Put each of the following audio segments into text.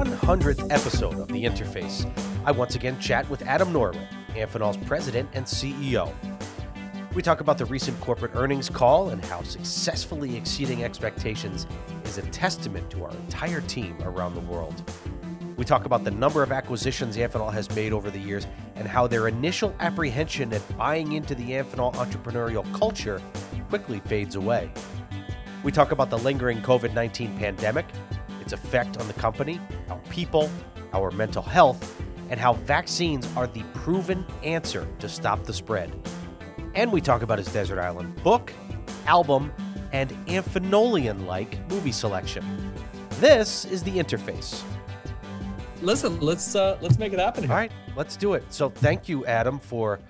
100th episode of The Interface. I once again chat with Adam Norwitt, Amphenol's president and CEO. We talk about the recent corporate earnings call and how successfully exceeding expectations is a testament to our entire team around the world. We talk about the number of acquisitions Amphenol has made over the years and how their initial apprehension at buying into the Amphenol entrepreneurial culture quickly fades away. We talk about the lingering COVID 19 pandemic, its effect on the company, people, our mental health, and how vaccines are the proven answer to stop the spread. And we talk about his Desert Island book, album, and Amphenolian like movie selection. This is The Interface. Listen, let's uh, let's make it happen here. All right, let's do it. So, thank you, Adam, for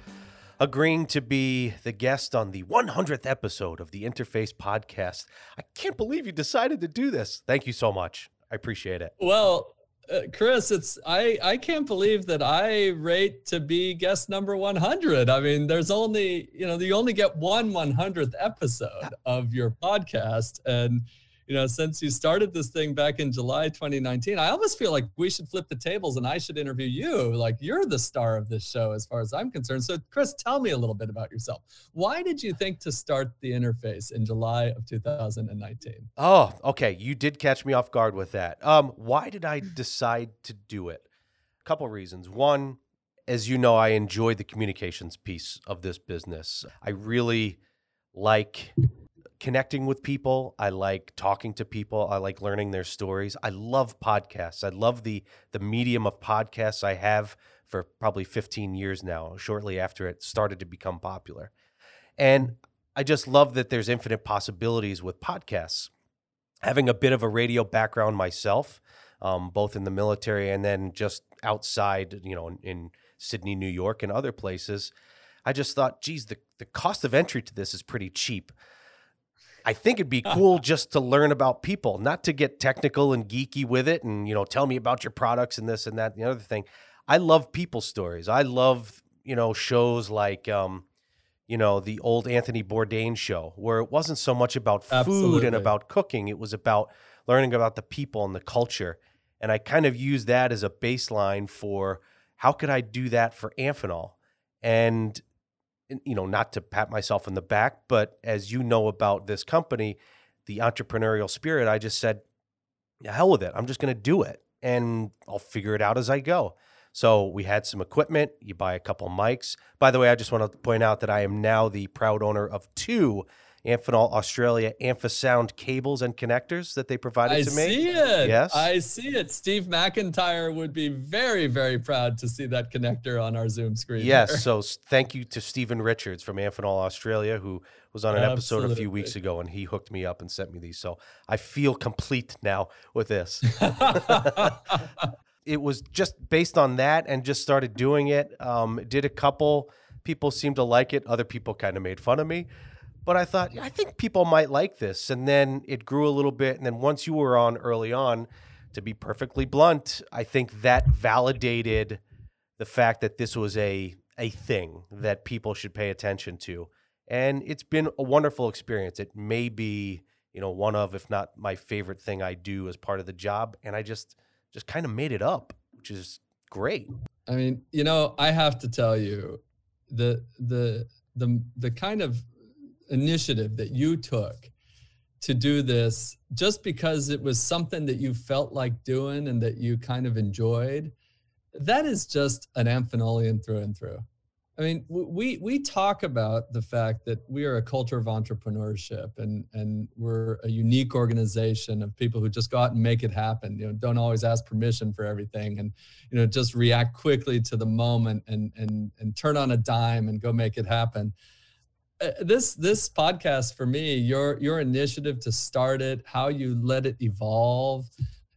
agreeing to be the guest on the 100th episode of the Interface podcast. I can't believe you decided to do this. Thank you so much. I appreciate it. Well, uh, Chris, it's I I can't believe that I rate to be guest number 100. I mean, there's only, you know, you only get one 100th episode of your podcast and you know, since you started this thing back in July 2019, I almost feel like we should flip the tables and I should interview you. Like you're the star of this show as far as I'm concerned. So, Chris, tell me a little bit about yourself. Why did you think to start the interface in July of 2019? Oh, okay. You did catch me off guard with that. Um, why did I decide to do it? A couple reasons. One, as you know, I enjoy the communications piece of this business. I really like connecting with people. I like talking to people. I like learning their stories. I love podcasts. I love the the medium of podcasts I have for probably 15 years now, shortly after it started to become popular. And I just love that there's infinite possibilities with podcasts. Having a bit of a radio background myself, um, both in the military and then just outside, you know, in, in Sidney, New York, and other places, I just thought, geez, the, the cost of entry to this is pretty cheap. I think it'd be cool just to learn about people, not to get technical and geeky with it and, you know, tell me about your products and this and that and the other thing. I love people stories. I love, you know, shows like, um, you know, the old Anthony Bourdain show where it wasn't so much about food Absolutely. and about cooking. It was about learning about the people and the culture. And I kind of use that as a baseline for how could I do that for Amphenol? And you know, not to pat myself on the back, but as you know about this company, the entrepreneurial spirit, I just said, "Yeah, hell with it. I'm just going to do it and I'll figure it out as I go. So we had some equipment. You buy a couple mics. By the way, I just want to point out that I am now the proud owner of two Amphenol Australia AmphaSound cables and connectors that they provided I to me. I see it. Yes. I see it. Steve McIntyre would be very, very proud to see that connector on our Zoom screen. Yes. So thank you to Stephen Richards from Amphenol Australia, who was on an episode a few weeks ago, and he hooked me up and sent me these. So I feel complete now with this. it was just based on that, and just started doing it. Um, did a couple. People seemed to like it. Other people kind of made fun of me. But I thought, I think people might like this. And then it grew a little bit. And then once you were on early on, to be perfectly blunt, I think that validated the fact that this was a a thing that people should pay attention to. And it's been a wonderful experience. It may be, you know, one of, if not my favorite thing I do as part of the job. And I just just kind of made it up, which is great. I mean, you know, I have to tell you, the the the the kind of initiative that you took to do this, just because it was something that you felt like doing and that you kind of enjoyed, that is just an Amphenolian through and through. I mean, we we talk about the fact that we are a culture of entrepreneurship and and we're a unique organization of people who just go out and make it happen. You know, don't always ask permission for everything, and you know, just react quickly to the moment and and and turn on a dime and go make it happen. Uh, this this podcast for me, your your initiative to start it, how you let it evolve,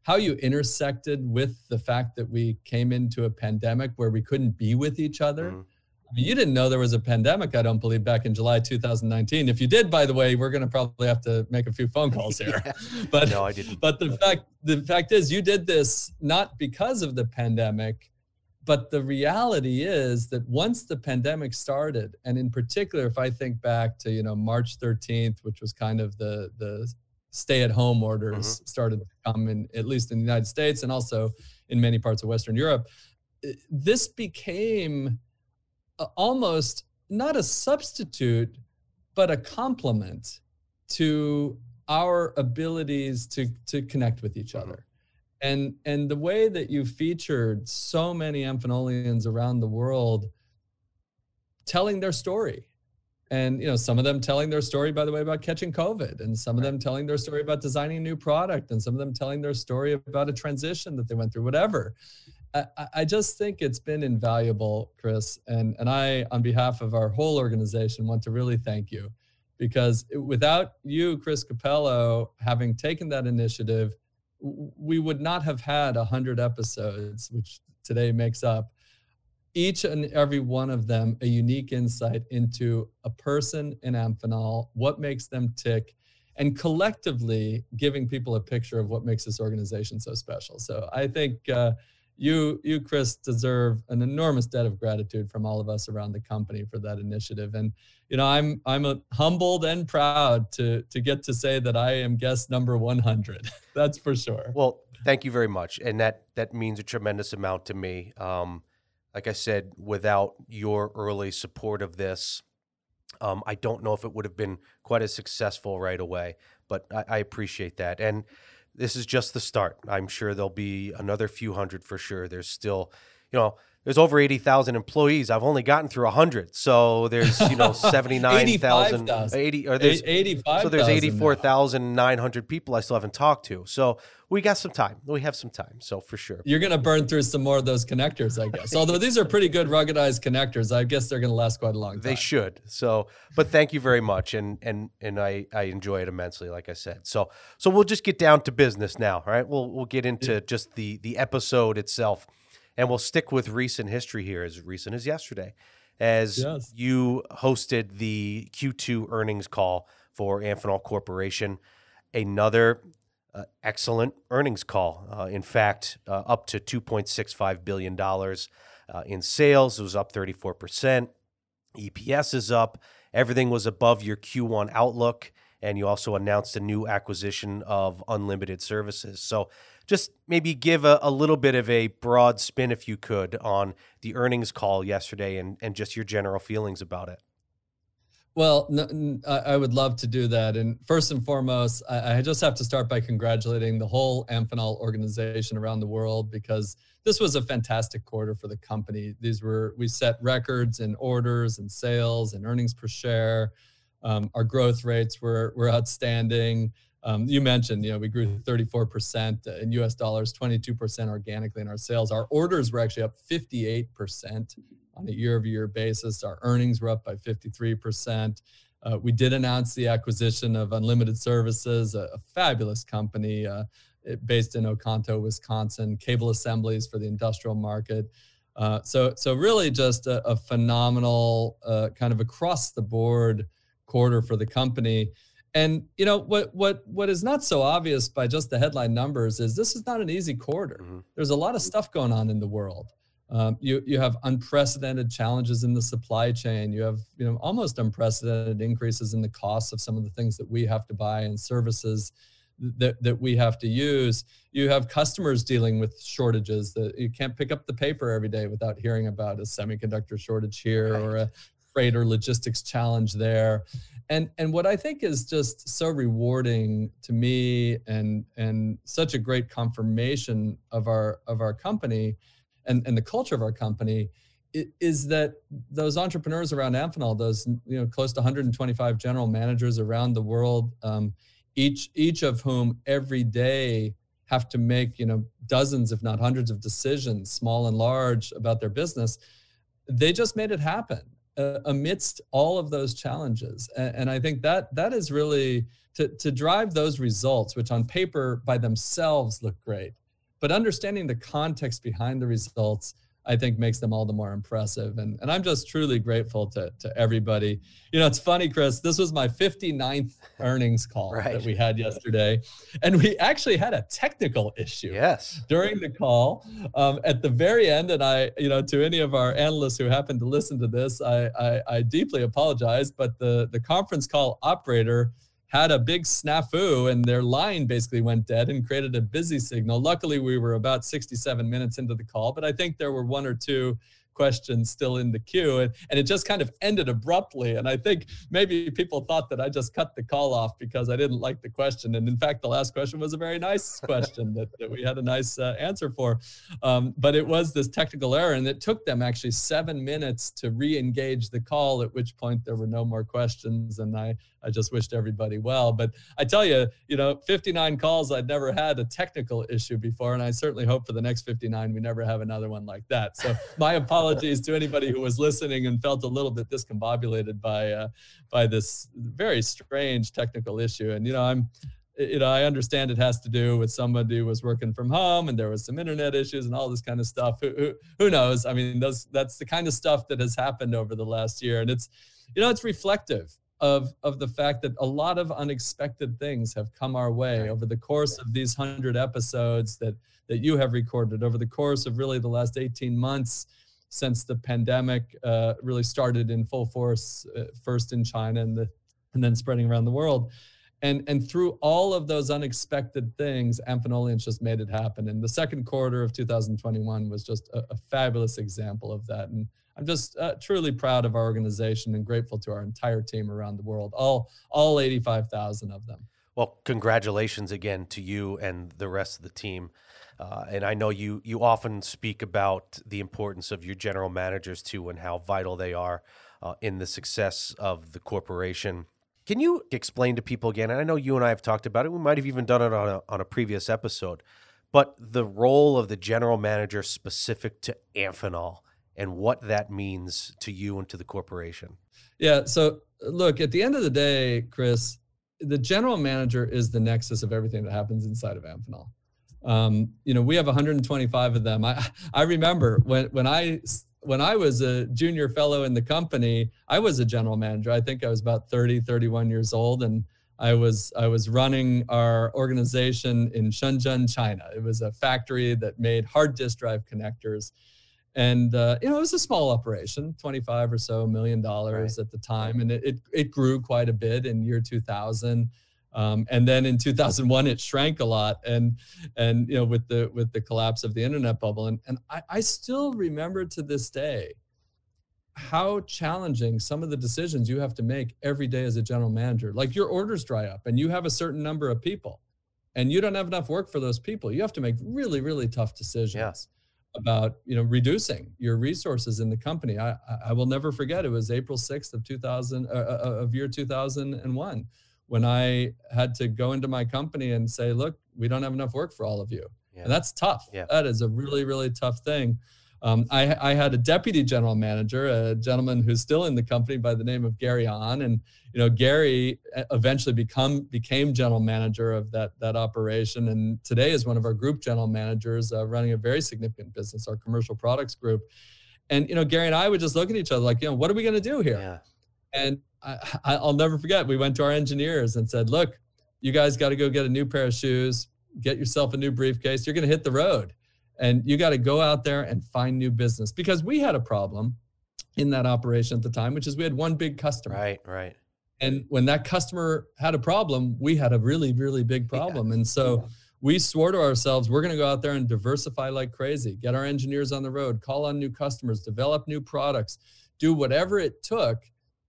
how you intersected with the fact that we came into a pandemic where we couldn't be with each other. Mhm. I mean, you didn't know there was a pandemic, I don't believe, back in July 2019. If you did, by the way, we're going to probably have to make a few phone calls here. Yeah. But No, I didn't. but the fact the fact is you did this not because of the pandemic but the reality is that once the pandemic started and in particular if i think back to you know march 13th which was kind of the the stay-at-home orders mm-hmm. started to come in, at least in the United States and also in many parts of Western Europe. This became almost not a substitute, but a complement to our abilities to to connect with each mm-hmm. other. And and the way that you featured so many Amphenolians around the world telling their story. And you know, some of them telling their story, by the way, about catching COVID, and some of them telling their story about designing a new product, and some of them telling their story about a transition that they went through, whatever. I, I just think it's been invaluable, Chris. And, and I, on behalf of our whole organization, want to really thank you because without you, Chris Cappello, having taken that initiative, we would not have had 100 episodes, which today makes up each and every one of them a unique insight into a person in Amphenol, what makes them tick, and collectively giving people a picture of what makes this organization so special. So I think uh, you you chris deserve an enormous debt of gratitude from all of us around the company for that initiative. And you know i'm i'm humbled and proud to to get to say that i am guest number 100 that's for sure. Well thank you very much. And that that means a tremendous amount to me. Um like i said without your early support of this um i don't know if it would have been quite as successful right away but i, I appreciate that. And this is just the start. I'm sure there'll be another few hundred for sure. There's still, you know, there's over 80,000 employees. I've only gotten through 100. So there's, you know, 79,000 80 or there's 85 So there's 84,900 people I still haven't talked to. So we got some time. We have some time. So for sure. You're going to burn through some more of those connectors, I guess. Although these are pretty good ruggedized connectors, I guess they're going to last quite a long time. They should. So, but thank you very much and and and I I enjoy it immensely like I said. So so we'll just get down to business now, all right? We'll we'll get into just the the episode itself and we'll stick with recent history here, as recent as yesterday, as yes. you hosted the Q2 earnings call for Amphenol Corporation. Another uh, excellent earnings call. Uh, in fact, uh, up to $2.65 billion uh, in sales. It was up 34%. EPS is up. Everything was above your Q1 outlook. And you also announced a new acquisition of unlimited services. So just maybe give a, a little bit of a broad spin, if you could, on the earnings call yesterday and, and just your general feelings about it. Well, I would love to do that. And first and foremost, I, just have to start by congratulating the whole Amphenol organization around the world because this was a fantastic quarter for the company. These were, we set records in orders and sales and earnings per share. Um, our growth rates were, were outstanding. Um, you mentioned, you know, we grew 34% in US dollars, 22% organically in our sales. Our orders were actually up 58% on a year over year basis. Our earnings were up by 53%. Uh, we did announce the acquisition of Unlimited Services, a, a fabulous company uh, based in Oconto, Wisconsin, cable assemblies for the industrial market. Uh, so, so really just a, a phenomenal uh, kind of across the board quarter for the company. And you know what what what is not so obvious by just the headline numbers is this is not an easy quarter. Mm-hmm. There's a lot of stuff going on in the world. Um, you you have unprecedented challenges in the supply chain. You have you know almost unprecedented increases in the costs of some of the things that we have to buy and services that that we have to use. You have customers dealing with shortages that you can't pick up the paper every day without hearing about a semiconductor shortage here right. or a freight or logistics challenge there and and what i think is just so rewarding to me and and such a great confirmation of our of our company and and the culture of our company is that those entrepreneurs around Amphenol, those you know close to 125 general managers around the world, um, each each of whom every day have to make you know dozens, if not hundreds, of decisions, small and large, about their business. They just made it happen, uh, amidst all of those challenges. And, and, I think that that is really to, to drive those results, which on paper by themselves look great, but understanding the context behind the results I think makes them all the more impressive. And, and I'm just truly grateful to, to everybody. You know, it's funny, Chris, this was my 59th earnings call right. that we had yesterday. And we actually had a technical issue yes. during the call um, at the very end. And I, you know, to any of our analysts who happen to listen to this, I, I, I deeply apologize, but the, the conference call operator had a big snafu and their line basically went dead and created a busy signal. Luckily, we were about 67 minutes into the call, but I think there were one or two questions still in the queue. And, and it just kind of ended abruptly. And I think maybe people thought that I just cut the call off because I didn't like the question. And in fact, the last question was a very nice question that, that we had a nice uh, answer for. Um, but it was this technical error. And it took them actually seven minutes to re engage the call, at which point there were no more questions. And I, I just wished everybody well. But I tell you, you know, 59 calls, I'd never had a technical issue before. And I certainly hope for the next 59, we never have another one like that. So my apologies to anybody who was listening and felt a little bit discombobulated by, uh, by this very strange technical issue. And, you know, I'm, you know, I understand it has to do with somebody who was working from home and there was some internet issues and all this kind of stuff. Who, who, who knows? I mean, those, that's the kind of stuff that has happened over the last year. And it's, you know, it's reflective of of the fact that a lot of unexpected things have come our way over the course of these 100 episodes that that you have recorded over the course of really the last 18 months since the pandemic uh, really started in full force uh, first in China and the and then spreading around the world and and through all of those unexpected things amphenolians just made it happen and the second quarter of 2021 was just a, a fabulous example of that and I'm just uh, truly proud of our organization and grateful to our entire team around the world, all all 85,000 of them. Well, congratulations again to you and the rest of the team. Uh, and I know you you often speak about the importance of your general managers too, and how vital they are uh, in the success of the corporation. Can you explain to people again? And I know you and I have talked about it. We might have even done it on a on a previous episode, but the role of the general manager specific to Amphenol and what that means to you and to the corporation. Yeah. So, look, at the end of the day, Chris, the general manager is the nexus of everything that happens inside of Amphenol. Um, you know, we have 125 of them. I, I remember when, when I when I was a junior fellow in the company, I was a general manager. I think I was about 30, 31 years old, and I was I was running our organization in Shenzhen, China. It was a factory that made hard disk drive connectors and uh, you know it was a small operation 25 or so million dollars right. at the time and it, it, it, grew quite a bit in year 2000 um, and then in 2001 it shrank a lot and and you know with the with the collapse of the internet bubble and, and I, I still remember to this day how challenging some of the decisions you have to make every day as a general manager like your orders dry up and you have a certain number of people and you don't have enough work for those people you have to make really really tough decisions yeah about you know reducing your resources in the company. I I will never forget. It was April sixth of two thousand uh, uh, uh, of year two thousand and one when I had to go into my company and say, look, we don't have enough work for all of you, yeah. and that's tough. Yeah. That is a really really tough thing. Um, I, I, had a deputy general manager, a gentleman who's still in the company by the name of Gary On, and you know Gary uh, eventually become became general manager of that that operation, and today is one of our group general managers, uh, running a very significant business, our commercial products group. And you know Gary and I would just look at each other like, you know, what are we going to do here? Yeah. And I, I'll never forget. We went to our engineers and said, look, you guys got to go get a new pair of shoes, get yourself a new briefcase. You're going to hit the road and you got to go out there and find new business because we had a problem in that operation at the time, which is we had one big customer. Right, right. And when that customer had a problem, we had a really, really big problem. Yeah. And so we swore to ourselves, we're going to go out there and diversify like crazy, get our engineers on the road, call on new customers, develop new products, do whatever it took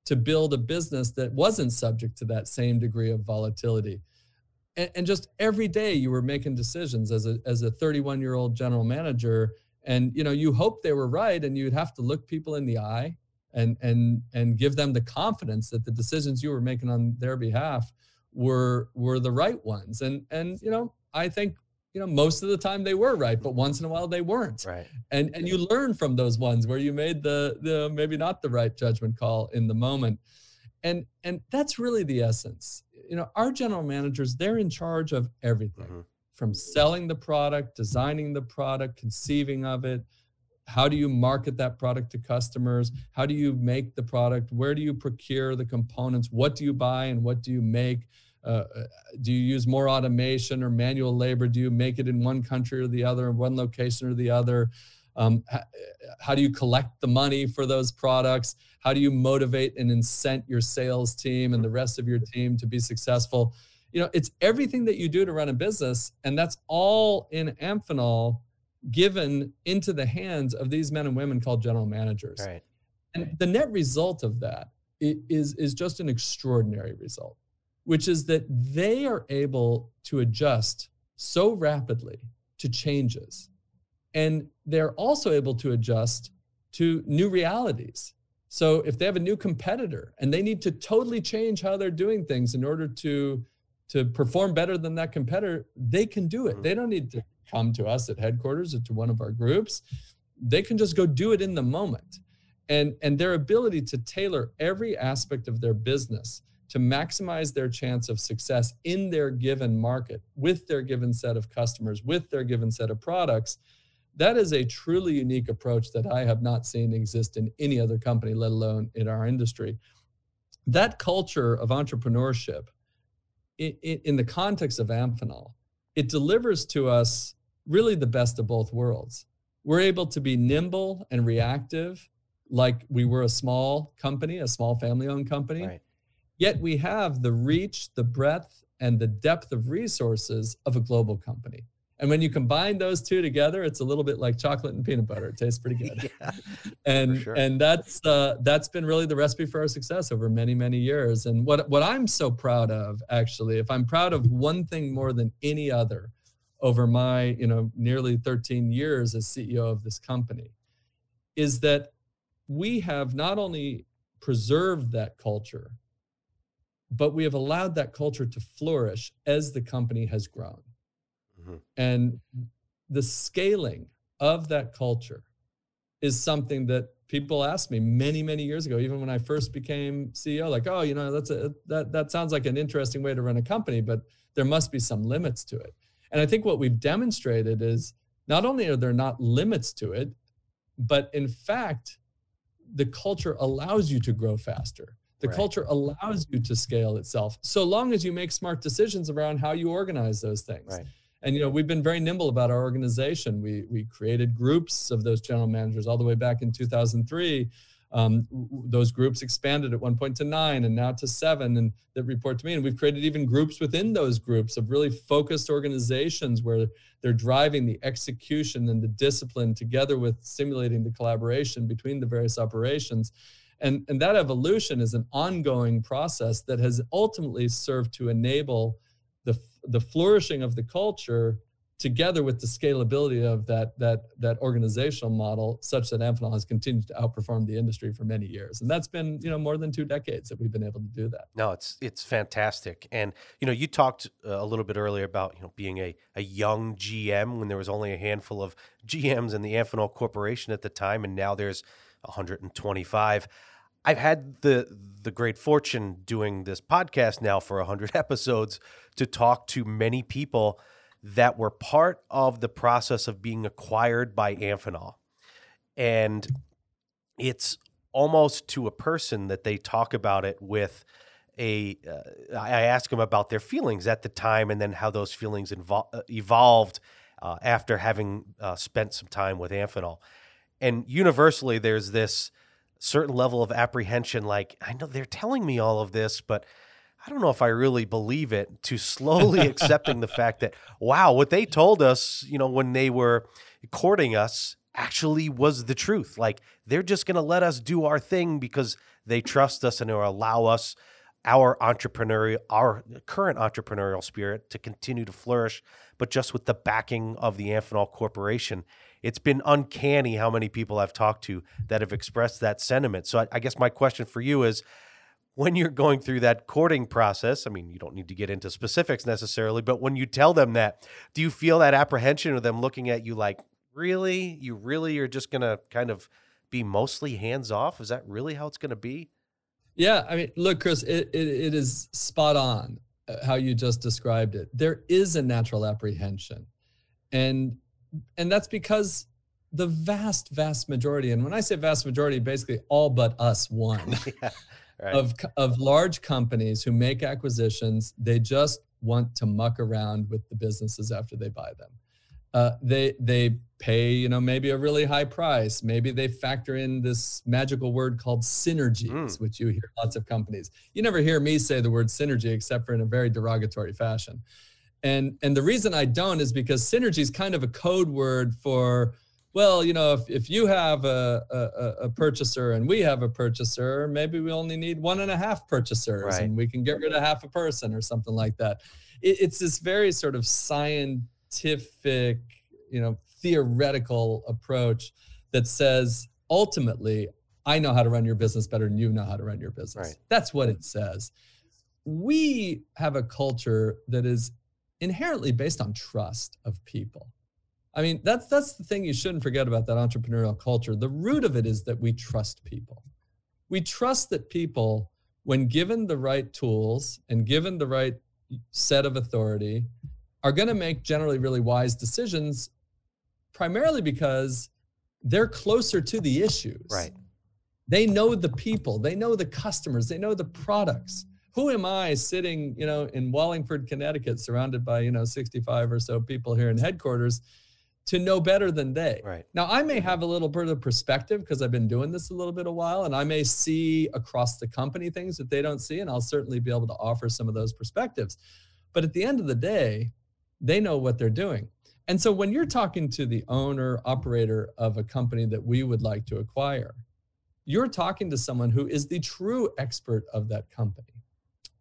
to build a business that wasn't subject to that same degree of volatility. And, and just every day you were making decisions as a as a 31 year old general manager and you know you hope they were right and you'd have to look people in the eye and and and give them the confidence that the decisions you were making on their behalf were were the right ones. And and you know i think you know most of the time they were right but once in a while they weren't right and and you learn from those ones where you made the the maybe not the right judgment call in the moment and and that's really the essence you know, our general managers, they're in charge of everything mm-hmm. from selling the product, designing the product, conceiving of it. How do you market that product to customers? How do you make the product? Where do you procure the components? What do you buy and what do you make? Uh, uh do you use more automation or manual labor? Do you make it in one country or the other, in one location or the other? Um, how, how do you collect the money for those products? How do you motivate and incent your sales team and the rest of your team to be successful? You know, it's everything that you do to run a business, and that's all in Amphenol given into the hands of these men and women called general managers. Right. And the net result of that is, is just an extraordinary result, which is that they are able to adjust so rapidly to changes. And they're also able to adjust to new realities. So if they have a new competitor and they need to totally change how they're doing things in order to to perform better than that competitor, they can do it. Mm-hmm. They don't need to come to us at headquarters or to one of our groups. They can just go do it in the moment and and their ability to tailor every aspect of their business to maximize their chance of success in their given market with their given set of customers with their given set of products that is a truly unique approach that i have not seen exist in any other company let alone in our industry that culture of entrepreneurship in, the context of amphenol it delivers to us really the best of both worlds we're able to be nimble and reactive like we were a small company, a small family owned company. Right. Yet we have the reach, the breadth, and the depth of resources of a global company. And when you combine those two together, it's a little bit like chocolate and peanut butter. It tastes pretty good. yeah, and sure. and that's uh, that's been really the recipe for our success over many many years. And what what I'm so proud of, actually, if I'm proud of one thing more than any other, over my you know nearly 13 years as CEO of this company, is that we have not only preserved that culture, but we have allowed that culture to flourish as the company has grown. Mm-hmm. And the scaling of that culture is something that people asked me many many years ago even when i first became ceo like oh you know that's a that that sounds like an interesting way to run a company but there must be some limits to it and i think what we've demonstrated is not only are there not limits to it but in fact the culture allows you to grow faster. The right. culture allows you to scale itself, so long as you make smart decisions around how you organize those things. Right. And you know, we've been very nimble about our organization. We we created groups of those general managers all the way back in 2003 um, those groups expanded at one point to nine and now to seven and that report to me and we've created even groups within those groups of really focused organizations where they're driving the execution and the discipline together with stimulating the collaboration between the various operations and, and that evolution is an ongoing process that has ultimately served to enable the, the flourishing of the culture together with the scalability of that that that organizational model such that Amphenol has continued to outperform the industry for many years. And that's been you know more than two decades that we've been able to do that. No it's it's fantastic. And you know you talked uh, a little bit earlier about you know being a, a young GM when there was only a handful of GMs in the Amphenol corporation at the time and now there's 125 I've had the the great fortune doing this podcast now for 100 episodes to talk to many people that were part of the process of being acquired by Amphenol. And it's almost to a person that they talk about it with a. Uh, I ask them about their feelings at the time and then how those feelings invo- uh, evolved uh, after having uh, spent some time with Amphenol. And universally, there's this certain level of apprehension like, I know they're telling me all of this, but I don't know if I really believe it, to slowly accepting the fact that, wow, what they told us, you know, when they were courting us actually was the truth. Like they're just going to let us do our thing because they trust us and or allow us our entrepreneurial our current entrepreneurial spirit to continue to flourish but just with the backing of the Amphenol corporation it's been uncanny how many people I've talked to that have expressed that sentiment so I, I guess my question for you is when you're going through that courting process, I mean, you don't need to get into specifics necessarily, but when you tell them that, do you feel that apprehension of them looking at you like, really? You really are just going to kind of be mostly hands off? Is that really how it's going to be? Yeah. I mean, look, Chris, it, it, it is spot on uh, how you just described it. There is a natural apprehension. And and that's because the vast, vast majority, and when I say vast majority, basically all but us one. yeah right. of of large companies who make acquisitions. They just want to muck around with the businesses after they buy them. uh, they they pay you know maybe a really high price maybe they factor in this magical word called synergies mm. which you hear lots of companies you never hear me say the word synergy except for in a very derogatory fashion and and the reason i don't is because synergy is kind of a code word for well you know if, if you have a, a, a purchaser and we have a purchaser maybe we only need one and a half purchasers right. and we can get rid of half a person or something like that it, it's this very sort of scientific you know theoretical approach that says ultimately, I know how to run your business better than you know how to run your business. Right. That's what it says. We have a culture that is inherently based on trust of people. I mean, that's that's the thing you shouldn't forget about that entrepreneurial culture. The root of it is that we trust people. We trust that people, when given the right tools and given the right set of authority, are going to make generally really wise decisions primarily because they're closer to the issues. Right. They know the people, they know the customers, they know the products. Who am I sitting, you know, in Wallingford, Connecticut, surrounded by, you know, 65 or so people here in headquarters to know better than they. Right. Now, I may mm-hmm. have a little bit of perspective because I've been doing this a little bit a while, and I may see across the company things that they don't see, and I'll certainly be able to offer some of those perspectives. But at the end of the day, they know what they're doing. And so when you're talking to the owner, operator of a company that we would like to acquire, you're talking to someone who is the true expert of that company.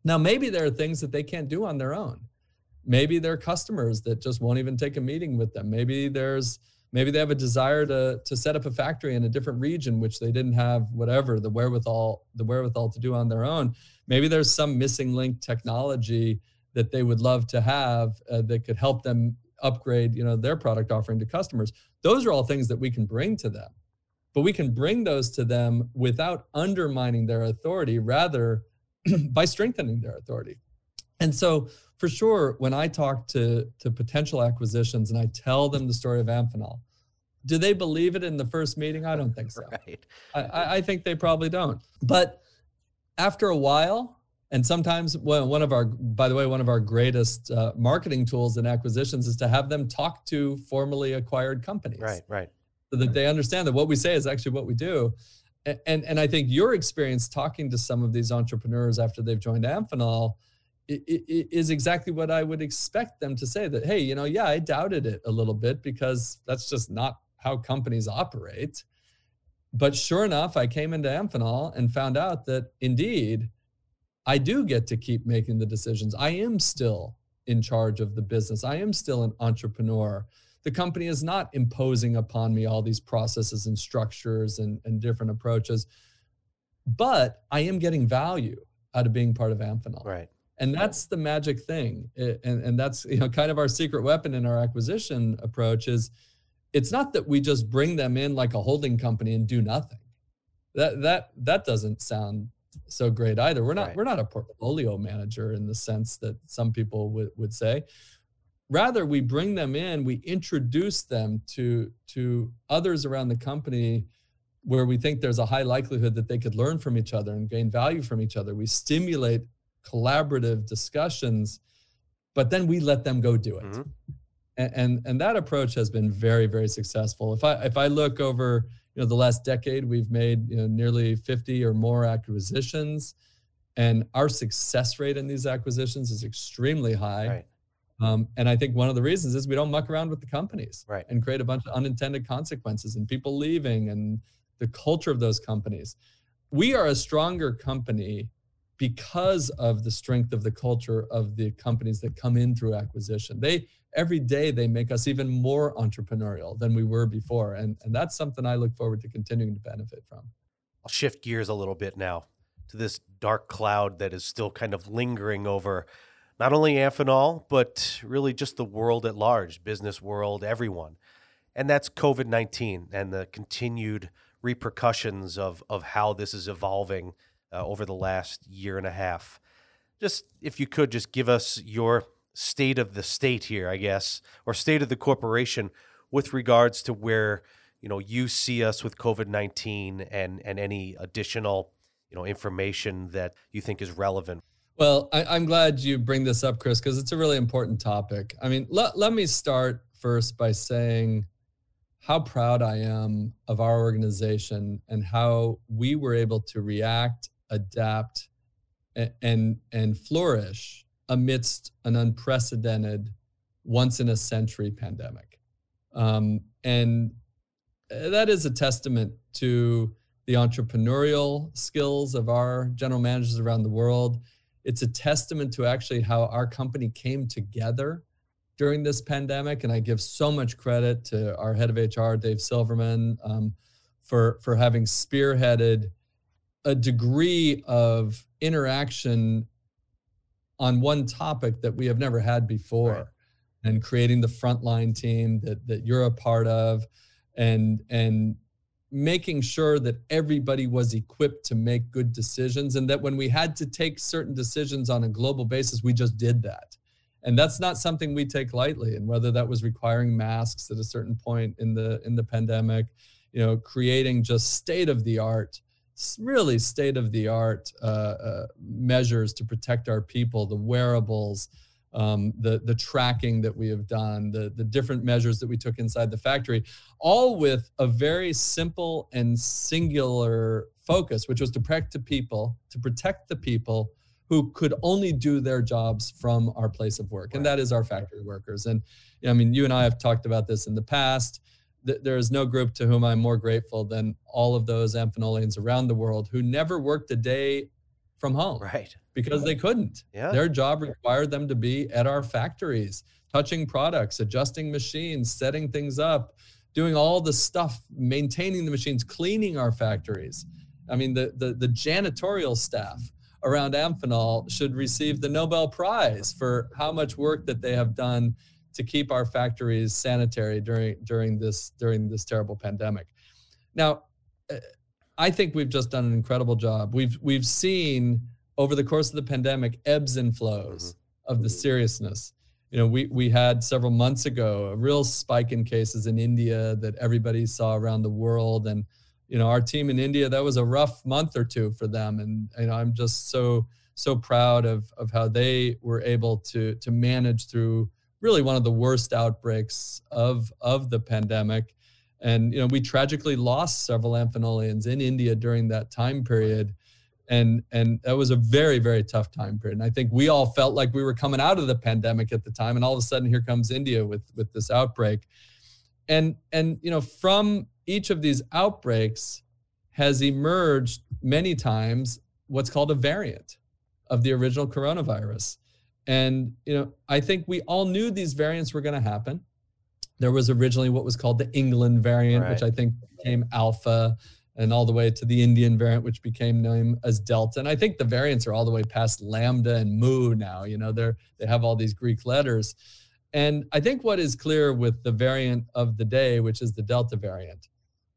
Now, maybe there are things that they can't do on their own. Maybe there are customers that just won't even take a meeting with them. Maybe there's maybe they have a desire to to set up a factory in a different region which they didn't have whatever the wherewithal the wherewithal to do on their own. Maybe there's some missing link technology that they would love to have uh, that could help them upgrade you know their product offering to customers those are all things that we can bring to them but we can bring those to them without undermining their authority rather by strengthening their authority. And so for sure when i talk to to potential acquisitions and i tell them the story of amphenol do they believe it in the first meeting? I don't think so. Right. I, I think they probably don't. But after a while and sometimes one of our by the way one of our greatest uh, marketing tools in acquisitions is to have them talk to formerly acquired companies. Right right. So that they understand that what we say is actually what we do and, and i think your experience talking to some of these entrepreneurs after they've joined amphenol is exactly what i would expect them to say that hey you know yeah i doubted it a little bit because that's just not how companies operate but sure enough i came into amphenol and found out that indeed I do get to keep making the decisions. I am still in charge of the business. I am still an entrepreneur. The company is not imposing upon me all these processes and structures and, and different approaches, but I am getting value out of being part of Amphenol. Right. And that's the magic thing. It, and, and that's you know kind of our secret weapon in our acquisition approach is it's not that we just bring them in like a holding company and do nothing. That that that doesn't sound so great either. We're not right. we're not a portfolio manager in the sense that some people would, would say. Rather, we bring them in, we introduce them to to others around the company where we think there's a high likelihood that they could learn from each other and gain value from each other. We stimulate collaborative discussions, but then we let them go do it. Mm-hmm. And, and and that approach has been very very successful. If I if I look over you know the last decade we've made you know nearly 50 or more acquisitions and our success rate in these acquisitions is extremely high right. Um, and i think one of the reasons is we don't muck around with the companies right. and create a bunch of unintended consequences and people leaving and the culture of those companies we are a stronger company because of the strength of the culture of the companies that come in through acquisition they every day they make us even more entrepreneurial than we were before. And, and that's something I look forward to continuing to benefit from. I'll shift gears a little bit now to this dark cloud that is still kind of lingering over not only Amphenol, but really just the world at large, business world, everyone. And that's COVID 19 and the continued repercussions of, of how this is evolving uh, over the last year and a half. Just if you could just give us your state of the state here, I guess, or state of the corporation with regards to where you know you see us with COVID nineteen and and any additional you know information that you think is relevant. Well, I, am glad you bring this up, Chris, because it's a really important topic. I mean, let, let me start first by saying how proud I am of our organization and how we were able to react, adapt, and and, and flourish amidst an unprecedented, once in a century pandemic. Um, and that is a testament to the entrepreneurial skills of our general managers around the world. It's a testament to actually how our company came together during this pandemic. And I give so much credit to our head of HR, Dave Silverman, um, for, for having spearheaded a degree of interaction on one topic that we have never had before right. and creating the frontline team that, that you're a part of and and making sure that everybody was equipped to make good decisions and that when we had to take certain decisions on a global basis we just did that. And that's not something we take lightly and whether that was requiring masks at a certain point in the in the pandemic you know creating just state of the art really state of the art uh, uh, measures to protect our people the wearables um, the the tracking that we have done, the the different measures that we took inside the factory, all with a very simple and singular focus, which was to protect the people, to protect the people who could only do their jobs from our place of work, and that is our factory workers. And I mean, you and I have talked about this in the past. There is no group to whom I'm more grateful than all of those Amphenolians around the world who never worked a day from home. Right. Because they couldn't. Yeah. Their job required them to be at our factories, touching products, adjusting machines, setting things up, doing all the stuff, maintaining the machines, cleaning our factories. I mean, the, the, the janitorial staff around Amphenol should receive the Nobel Prize for how much work that they have done to keep our factories sanitary during during this during this terrible pandemic. Now, eh, I think we've just done an incredible job. We've we've seen over the course of the pandemic ebbs and flows mm-hmm. of the seriousness. You know, we we had several months ago a real spike in cases in India that everybody saw around the world, and you know, our team in India that was a rough month or two for them, and you know, I'm just so so proud of of how they were able to to manage through really one of the worst outbreaks of of the pandemic and you know, we tragically lost several Amphenolians in India during that time period. And and that was a very, very tough time period. And I think we all felt like we were coming out of the pandemic at the time. And all of a sudden here comes India with with this outbreak. And and you know, from each of these outbreaks has emerged many times what's called a variant of the original coronavirus. And you know, I think we all knew these variants were going to happen. There was originally what was called the England variant, right. which I think became Alpha, and all the way to the Indian variant, which became known as Delta. And I think the variants are all the way past Lambda and Mu now. You know, they're they have all these Greek letters. And I think what is clear with the variant of the day, which is the Delta variant,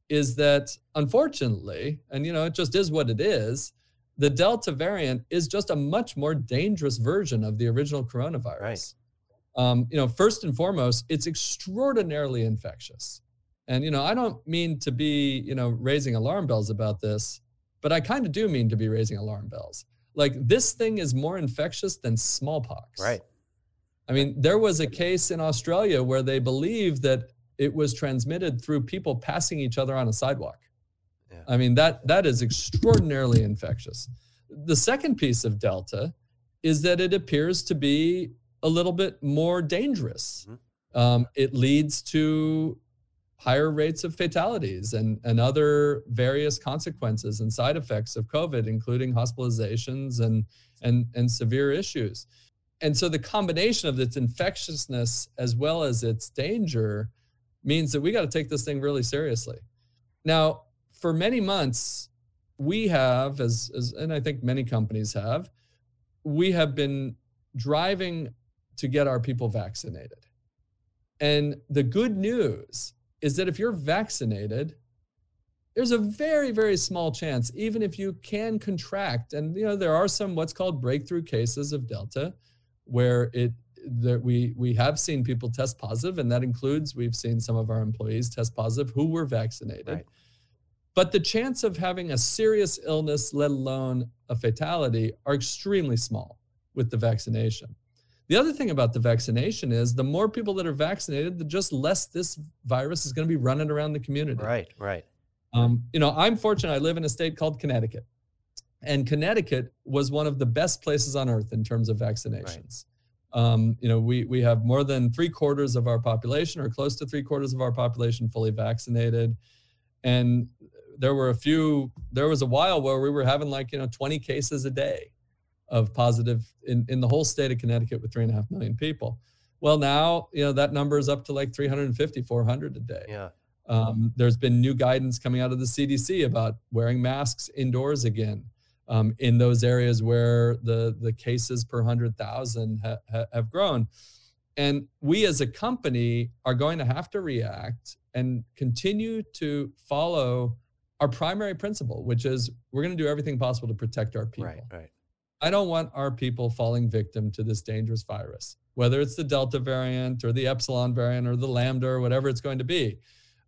is that unfortunately, and you know, it just is what it is, the Delta variant is just a much more dangerous version of the original coronavirus. Right um, you know, first and foremost, it's extraordinarily infectious. And, you know, I don't mean to be, you know, raising alarm bells about this, but I kind of do mean to be raising alarm bells. Like this thing is more infectious than smallpox. Right. I mean, there was a case in Australia where they believed that it was transmitted through people passing each other on a sidewalk. Yeah. I mean, that that is extraordinarily infectious. The second piece of Delta is that it appears to be a little bit more dangerous. Mm-hmm. Um, it leads to higher rates of fatalities and, and other various consequences and side effects of COVID, including hospitalizations and, and, and severe issues. And so the combination of its infectiousness as well as its danger means that we got to take this thing really seriously. Now, for many months, we have, as, as and I think many companies have, we have been driving to get our people vaccinated. And the good news is that if you're vaccinated, there's a very very small chance even if you can contract and you know there are some what's called breakthrough cases of delta where it that we we have seen people test positive and that includes we've seen some of our employees test positive who were vaccinated right. but the chance of having a serious illness let alone a fatality are extremely small with the vaccination The other thing about the vaccination is the more people that are vaccinated, the just less this virus is going to be running around the community. Right, right. Um, you know, I'm fortunate. I live in a state called Connecticut, and Connecticut was one of the best places on earth in terms of vaccinations. Right. Um, you know, we we have more than three quarters of our population, or close to three quarters of our population, fully vaccinated, and there were a few. There was a while where we were having like you know 20 cases a day of positive in, in the whole state of Connecticut with three and a half million people. Well, now, you know, that number is up to like 350, 400 a day. Yeah. Um, there's been new guidance coming out of the CDC about wearing masks indoors again um, in those areas where the, the cases per 100,000 ha- ha- have grown. And we as a company are going to have to react and continue to follow our primary principle, which is we're going to do everything possible to protect our people. Right, right. I don't want our people falling victim to this dangerous virus, whether it's the Delta variant or the Epsilon variant or the Lambda or whatever it's going to be.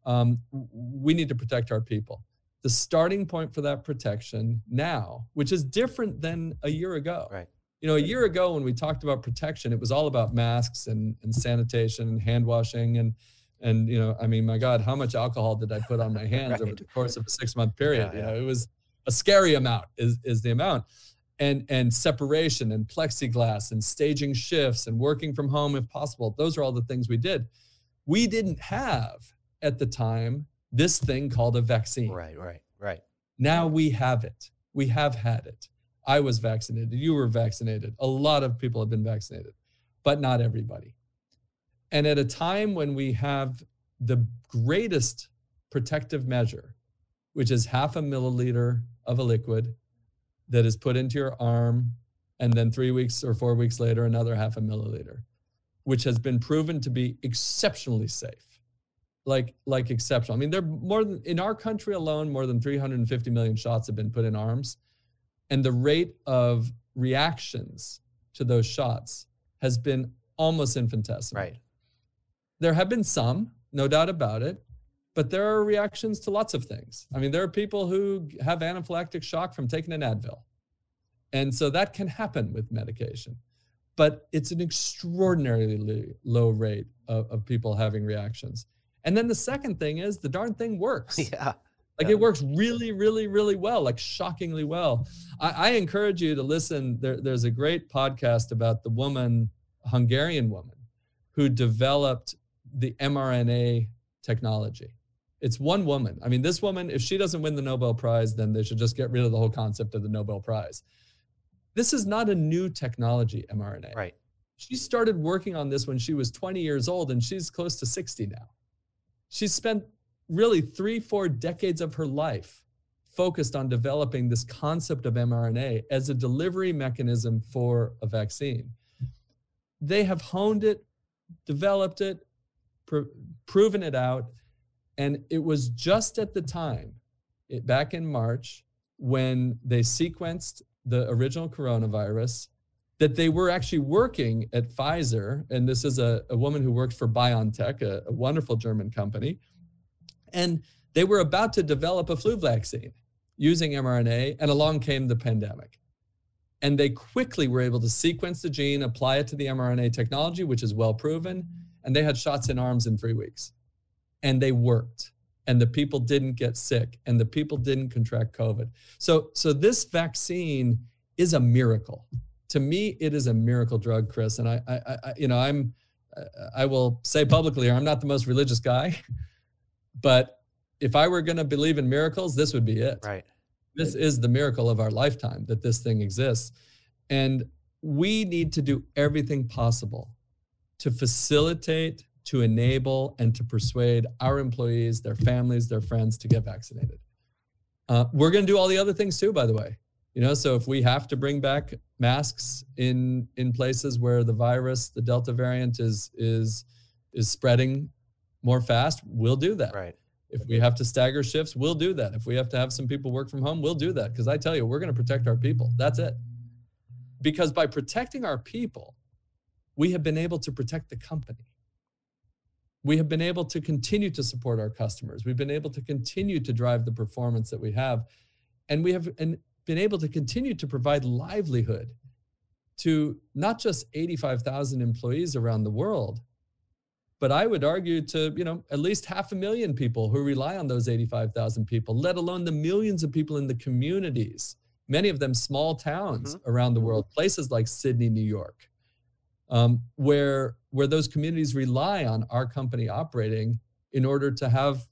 Um, we need to protect our people. The starting point for that protection now, which is different than a year ago. Right. You know, a year ago when we talked about protection, it was all about masks and, and sanitation and hand washing and and you know, I mean, my God, how much alcohol did I put on my hands right. over the course of a six month period? Yeah, you know, it was a scary amount is is the amount and and separation and plexiglass and staging shifts and working from home if possible. Those are all the things we did. We didn't have at the time this thing called a vaccine. Right right right. Now we have it. We have had it. I was vaccinated. You were vaccinated. A lot of people have been vaccinated but not everybody. And at a time when we have the greatest protective measure which is half a milliliter of a liquid that is put into your arm, and then three weeks or four weeks later, another half a milliliter, which has been proven to be exceptionally safe. Like, like exceptional. I mean, there more than in our country alone, more than 350 million shots have been put in arms. And the rate of reactions to those shots has been almost infinitesimal. Right. There have been some, no doubt about it, but there are reactions to lots of things. I mean, there are people who have anaphylactic shock from taking an Advil. And so that can happen with medication. But it's an extraordinarily low rate of, of people having reactions. And then the second thing is the darn thing works. Yeah. Like yeah. it works really, really, really well, like shockingly well. I, I encourage you to listen. There, there's a great podcast about the woman, Hungarian woman, who developed the mRNA technology. It's one woman. I mean, this woman, if she doesn't win the Nobel Prize, then they should just get rid of the whole concept of the Nobel Prize. This is not a new technology, mRNA. Right. She started working on this when she was 20 years old, and she's close to 60 now. She spent really three, four decades of her life focused on developing this concept of mRNA as a delivery mechanism for a vaccine. They have honed it, developed it, pr- proven it out, and it was just at the time, it, back in March, when they sequenced the original coronavirus, that they were actually working at Pfizer. And this is a, a woman who works for BioNTech, a, a wonderful German company. And they were about to develop a flu vaccine using mRNA, and along came the pandemic. And they quickly were able to sequence the gene, apply it to the mRNA technology, which is well proven, and they had shots in arms in three weeks and they worked and the people didn't get sick and the people didn't contract covid. So so this vaccine is a miracle. To me it is a miracle drug chris and i i, I you know i'm i will say publicly i'm not the most religious guy but if i were going to believe in miracles this would be it. Right. This is the miracle of our lifetime that this thing exists and we need to do everything possible to facilitate to enable and to persuade our employees, their families, their friends to get vaccinated. Uh, we're going to do all the other things too, by the way. You know, so if we have to bring back masks in in places where the virus, the Delta variant, is is is spreading more fast, we'll do that. Right. If we have to stagger shifts, we'll do that. If we have to have some people work from home, we'll do that. Because I tell you, we're going to protect our people. That's it. Because by protecting our people, we have been able to protect the company we have been able to continue to support our customers. We've been able to continue to drive the performance that we have. And we have been able to continue to provide livelihood to not just 85,000 employees around the world, but I would argue to, you know, at least half a million people who rely on those 85,000 people, let alone the millions of people in the communities, many of them small towns mm-hmm. around the world, places like Sidney, New York, um, where where those communities rely on our company operating in order to have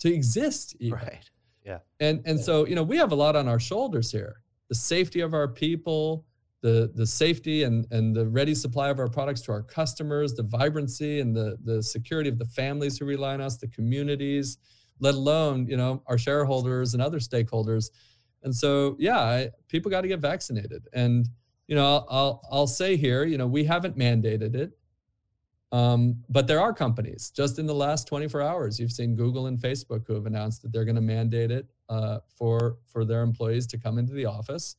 to exist. Even. Right. Yeah. And and yeah. so you know we have a lot on our shoulders here. The safety of our people, the the safety and and the ready supply of our products to our customers, the vibrancy and the the security of the families who rely on us, the communities, let alone you know our shareholders and other stakeholders. And so yeah, I, people got to get vaccinated. And you know I'll, I'll I'll say here, you know we haven't mandated it. Um, but there are companies just in the last 24 hours. You've seen Google and Facebook who have announced that they're going to mandate it uh, for for their employees to come into the office.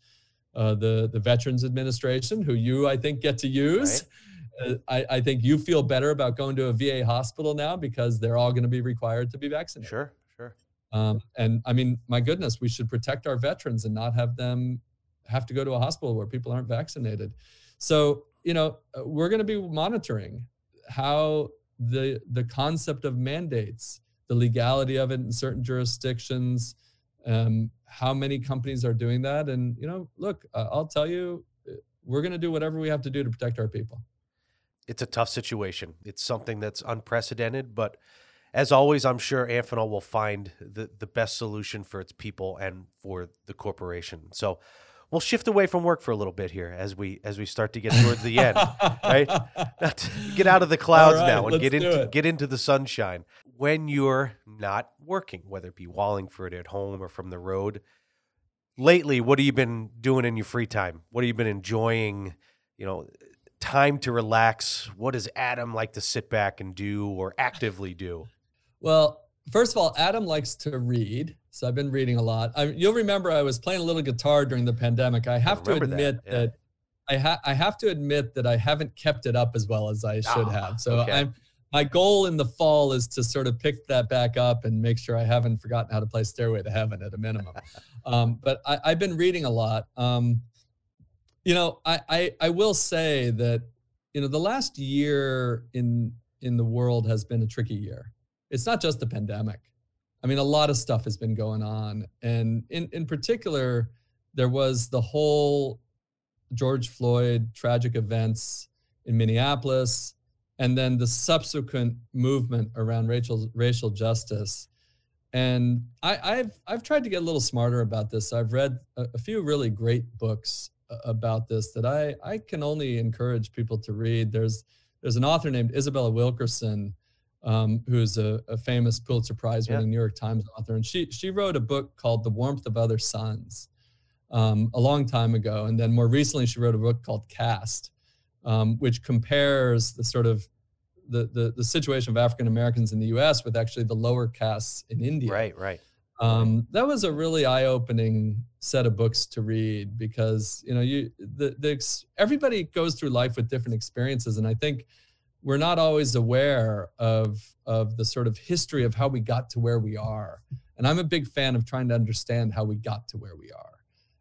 Uh, the the Veterans Administration, who you I think get to use. Right. Uh, I, I think you feel better about going to a VA hospital now because they're all going to be required to be vaccinated. Sure, sure. Um, and I mean, my goodness, we should protect our veterans and not have them have to go to a hospital where people aren't vaccinated. So you know, uh, we're going to be monitoring how the the concept of mandates, the legality of it in certain jurisdictions, um, how many companies are doing that, and you know, look, uh, I'll tell you, uh, we're going to do whatever we have to do to protect our people. It's a tough situation. It's something that's unprecedented, but as always, I'm sure Amphenol will find the, the best solution for its people and for the corporation. So we'll shift away from work for a little bit here as we as we start to get towards the end, right? get out of the clouds right, now and get into it. get into the sunshine. When you're not working, whether it be Wallingford at home or from the road, lately, what have you been doing in your free time? What have you been enjoying? You know, time to relax. What does Adam like to sit back and do or actively do? Well, first of all, Adam likes to read. So I've been reading a lot. I, you'll remember I was playing a little guitar during the pandemic. I have I to admit that, yeah. that I, ha- I have to admit that I haven't kept it up as well as I should oh, have. So okay. I'm my goal in the fall is to sort of pick that back up and make sure I haven't forgotten how to play Stairway to Heaven at a minimum. um, but I, have been reading a lot. Um, you know, I, I I will say that you know the last year in in the world has been a tricky year. It's not just the pandemic. I mean, a lot of stuff has been going on. And in, in particular, there was the whole George Floyd tragic events in Minneapolis, and then the subsequent movement around racial, racial justice. And I, have I've tried to get a little smarter about this. I've read a, a few really great books uh, about this that I, I can only encourage people to read. There's there's an author named Isabella Wilkerson um, who's a, a, famous Pulitzer Prize winning yeah. New York Times author, and she she wrote a book called The Warmth of Other Suns um, a long time ago, and then more recently she wrote a book called Caste, um, which compares the sort of the, the, the situation of African Americans in the U.S. with actually the lower castes in India. Right, right. Um, that was a really eye-opening set of books to read because you know you the, the everybody goes through life with different experiences, and I think we're not always aware of of the sort of history of how we got to where we are. And i'm a big fan of trying to understand how we got to where we are.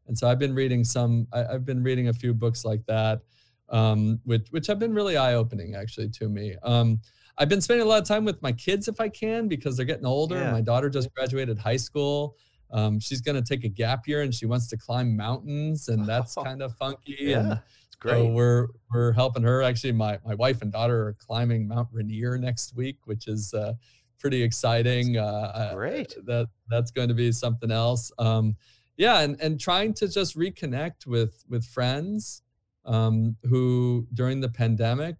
And so i've been reading some I, have been reading a few books like that um, which which have been really eye-opening actually to me. Um, i've been spending a lot of time with my kids if i can because they're getting older. Yeah. my daughter just graduated high school. Um, she's going to take a gap year and she wants to climb mountains and that's kind of funky yeah. and Great. So we're we're helping her. Actually, my my wife and daughter are climbing Mount Rainier next week, which is uh, pretty exciting. Uh, great. that that's going to be something else. Um, yeah, and and trying to just reconnect with with friends um, who during the pandemic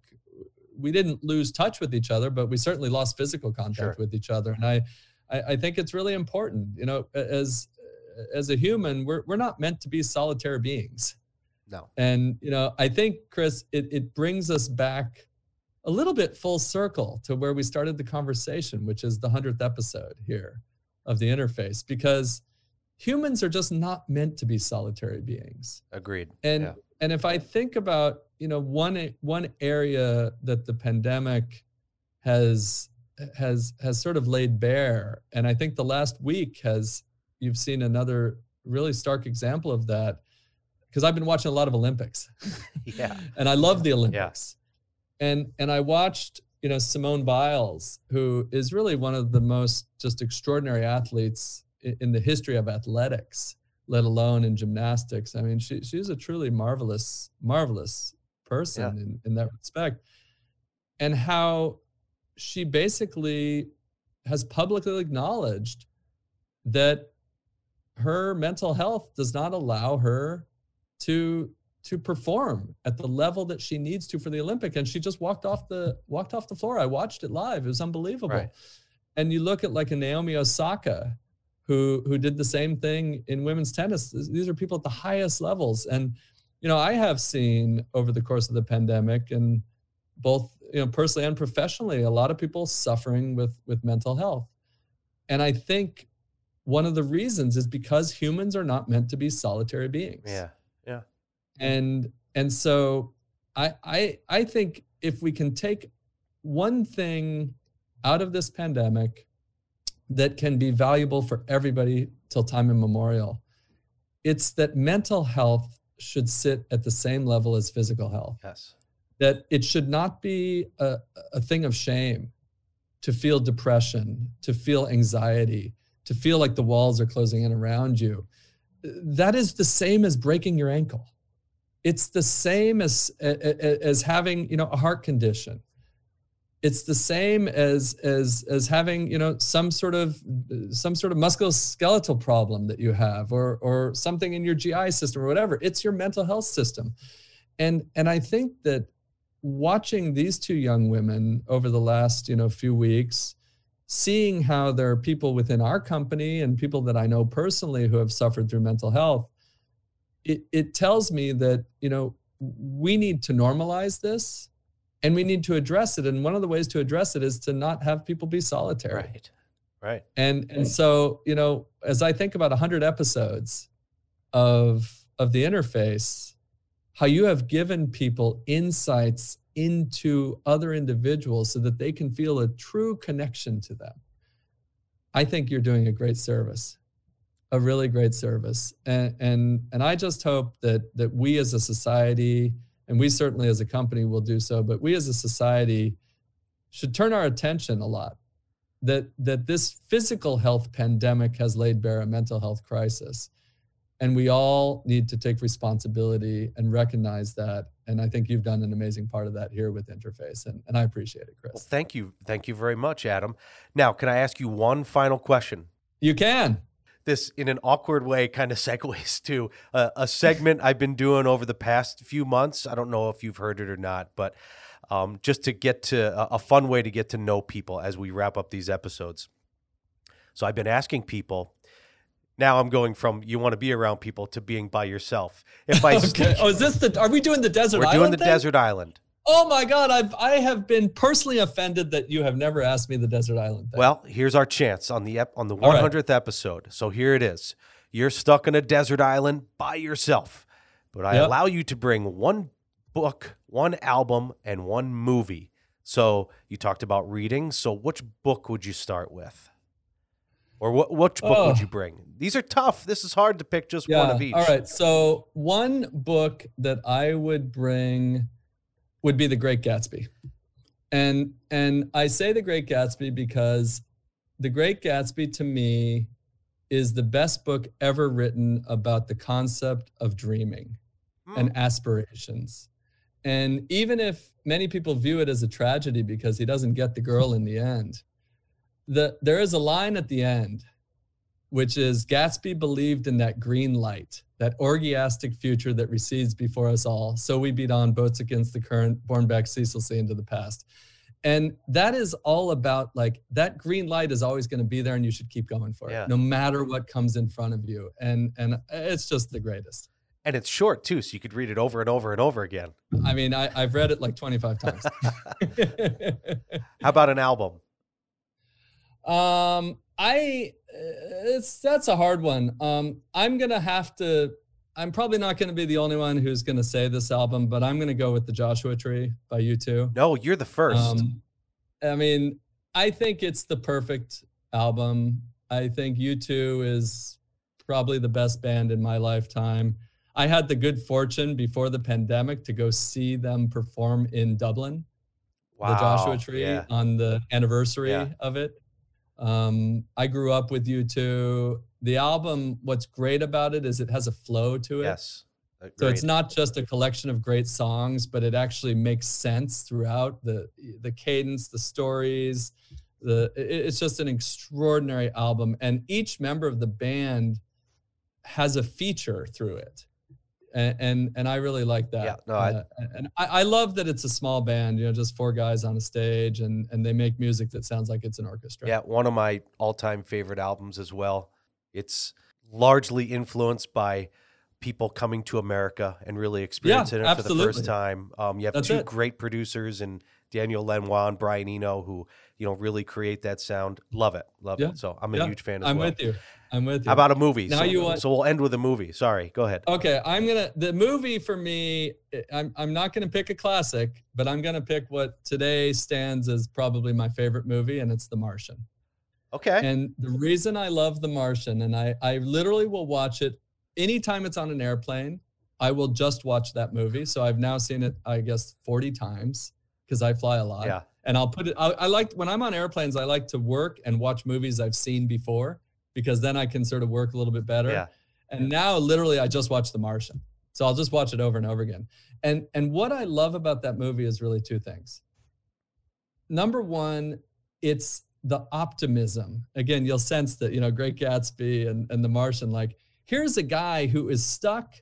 we didn't lose touch with each other, but we certainly lost physical contact sure. with each other. And I, I I think it's really important. You know, as as a human, we're we're not meant to be solitary beings. No. And, you know, I think, Chris, it, it brings us back a little bit full circle to where we started the conversation, which is the 100th episode here of the interface, because humans are just not meant to be solitary beings. Agreed. And, yeah. and if I think about, you know, one, one area that the pandemic has, has, has sort of laid bare, and I think the last week has, you've seen another really stark example of that because I've been watching a lot of Olympics. yeah. and I love the Olympics. Yeah. And and I watched, you know, Simone Biles, who is really one of the most just extraordinary athletes in, in the history of athletics, let alone in gymnastics. I mean, she she's a truly marvelous, marvelous person yeah. in, in that respect. And how she basically has publicly acknowledged that her mental health does not allow her to to perform at the level that she needs to for the Olympic. And she just walked off the walked off the floor. I watched it live. It was unbelievable. Right. And you look at like a Naomi Osaka, who who did the same thing in women's tennis. These are people at the highest levels. And you know, I have seen over the course of the pandemic and both you know personally and professionally a lot of people suffering with with mental health and i think one of the reasons is because humans are not meant to be solitary beings yeah yeah. And and so i i i think if we can take one thing out of this pandemic that can be valuable for everybody till time immemorial it's that mental health should sit at the same level as physical health. Yes. That it should not be a, a thing of shame to feel depression, to feel anxiety, to feel like the walls are closing in around you. That is the same as breaking your ankle. It's the same as, as having, you know, a heart condition. It's the same as as as having, you know, some sort of some sort of musculoskeletal problem that you have or or something in your GI system or whatever. It's your mental health system. And and I think that watching these two young women over the last you know few weeks seeing how there are people within our company and people that i know personally who have suffered through mental health it, it tells me that you know we need to normalize this and we need to address it. And one of the ways to address it is to not have people be solitary. Right. Right. And and so you know as i think about 100 episodes of of the interface how you have given people insights into other individuals so that they can feel a true connection to them. I think you're doing a great service, a really great service. And and and I just hope that that we as a society and we certainly as a company will do so, but we as a society should turn our attention a lot that that this physical health pandemic has laid bare a mental health crisis and we all need to take responsibility and recognize that. And i think you've done an amazing part of that here with interface. And, and i appreciate it chris. Well, thank you. Thank you very much adam. Now can i ask you one final question? You can. This in an awkward way kind of segues to a, a segment i've been doing over the past few months. I don't know if you've heard it or not but um, just to get to a, a fun way to get to know people as we wrap up these episodes. So i've been asking people now I'm going from you want to be around people to being by yourself. If I okay. oh, is this the? Are we doing the desert? We're island doing the thing? desert island. Oh my God, I've I have been personally offended that you have never asked me the desert island thing. Well, here's our chance on the ep- on the 100th right. episode. So here it is. You're stuck in a desert island by yourself, but I yep. allow you to bring one book, one album, and one movie. So you talked about reading. So which book would you start with? Or what which book oh. would you bring? These are tough. This is hard to pick just yeah. one of each. All right. So one book that I would bring would be The Great Gatsby. And and I say The Great Gatsby because The Great Gatsby to me is the best book ever written about the concept of dreaming mm. and aspirations. And even if many people view it as a tragedy because he doesn't get the girl in the end, the there is a line at the end which is Gatsby believed in that green light, that orgiastic future that recedes before us all. So we beat on boats against the current, borne back ceaselessly into the past. And that is all about like that green light is always going to be there and you should keep going for yeah. it, no matter what comes in front of you. And and it's just the greatest. And it's short too, so you could read it over and over and over again. I mean, I, I've read it like 25 times. How about an album? Um, I it's that's a hard one. Um, I'm gonna have to. I'm probably not to be the only one who's to say this album, but I'm to go with the Joshua Tree by U2. No, you're the first. Um, I mean, I think it's the perfect album. I think U2 is probably the best band in my lifetime. I had the good fortune before the pandemic to go see them perform in Dublin, Wow. the Joshua Tree, Yeah. on the anniversary Yeah. of it. Um, I grew up with U2. The album, what's great about it is it has a flow to it. Yes. So it's not just a collection of great songs, but it actually makes sense throughout the the cadence, the stories. The it's just an extraordinary album, and each member of the band has a feature through it, and and, and I really like that. Yeah, no, I- Uh, and I, I love that it's a small band, you know, just four guys on a stage, and and they make music that sounds like it's an orchestra. Yeah, one of my all-time favorite albums as well. It's largely influenced by people coming to America and really experiencing it for the first time. Um, you have That's two it. great producers and Daniel Lanois and Brian Eno who you know really create that sound. Love it, love Yeah, it. So I'm a yeah, huge fan as I'm well. with you. I'm with you. How about a movie? Now so, you want- so we'll end with a movie. Sorry, go ahead. Okay, I'm gonna the movie for me. eh, I'm I'm not gonna pick a classic, but I'm gonna pick what today stands as probably my favorite movie, and it's The Martian. Okay. And the reason I love The Martian, and I I literally will watch it anytime it's on an airplane. I will just watch that movie. So I've now seen it, I guess, 40 times because I fly a lot. yeah. And I'll put it. I, I like when I'm on airplanes. I like to work and watch movies I've seen before because then I can sort of work a little bit better. Yeah. And now, literally, I just watched The Martian, so I'll just watch it over and over again. And and what I love about that movie is really two things. Number one, it's the optimism. Again, you'll sense that you know Great Gatsby and and The Martian. Like, here's a guy who is stuck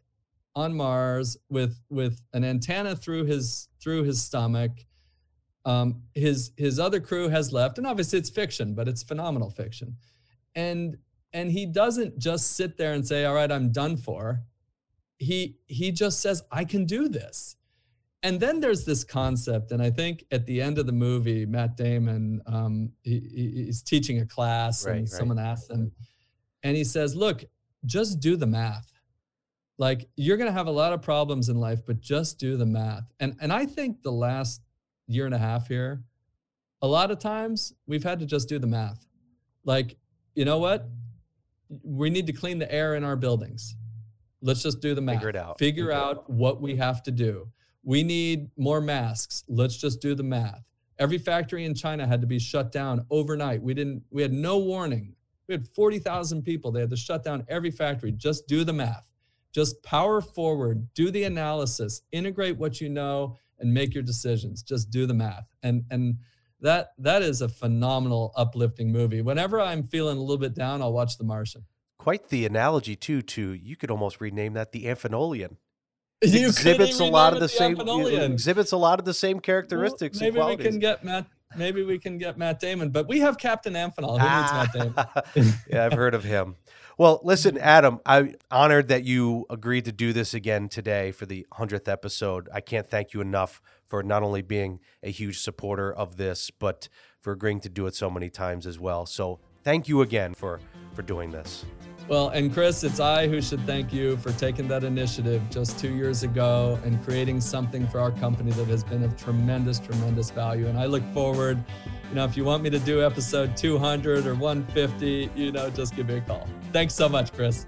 on Mars with with an antenna through his through his stomach. Um, his his other crew has left, and obviously it's fiction, but it's phenomenal fiction. And and he doesn't just sit there and say, "All right, I'm done for." He he just says, "I can do this." And then there's this concept, and I think at the end of the movie, Matt Damon, um, he, he- he's teaching a class, Right, and right. someone asks him, and he says, "Look, just do the math. Like you're going to have a lot of problems in life, but just do the math." And and I think the last year and a half here, a lot of times we've had to just do the math. Like, you know what? We need to clean the air in our buildings. Let's just do the math. Figure it out. Figure mm-hmm. out what we have to do. We need more masks. Let's just do the math. Every factory in China had to be shut down overnight. We didn't we had no warning. We had 40,000 people. They had to shut down every factory. Just do the math. Just power forward, do the analysis, integrate what you know and make your decisions. Just do the math. And and that that is a phenomenal uplifting movie. Whenever I'm feeling a little bit down, I'll watch The Martian. Quite the analogy too. To you could almost rename that the Amphenolian. You could exhibits a lot of the it same exhibits a lot of the same Well, characteristics. and maybe we can get Matt. Maybe we can get Matt Damon, but we have Captain Amphenol. Who needs Matt Damon? Ah. yeah, I've heard of him. Well, listen, Adam, I'm honored that you agreed to do this again today for the 100th episode. I can't thank you enough for not only being a huge supporter of this, but for agreeing to do it so many times as well. So, thank you again for for doing this. Well, and Chris, it's I who should thank you for taking that initiative just two years ago and creating something for our company that has been of tremendous, tremendous value. And I look forward, you know, if you want me to do episode 200 or 150, you know, just give me a call. Thanks so much, Chris.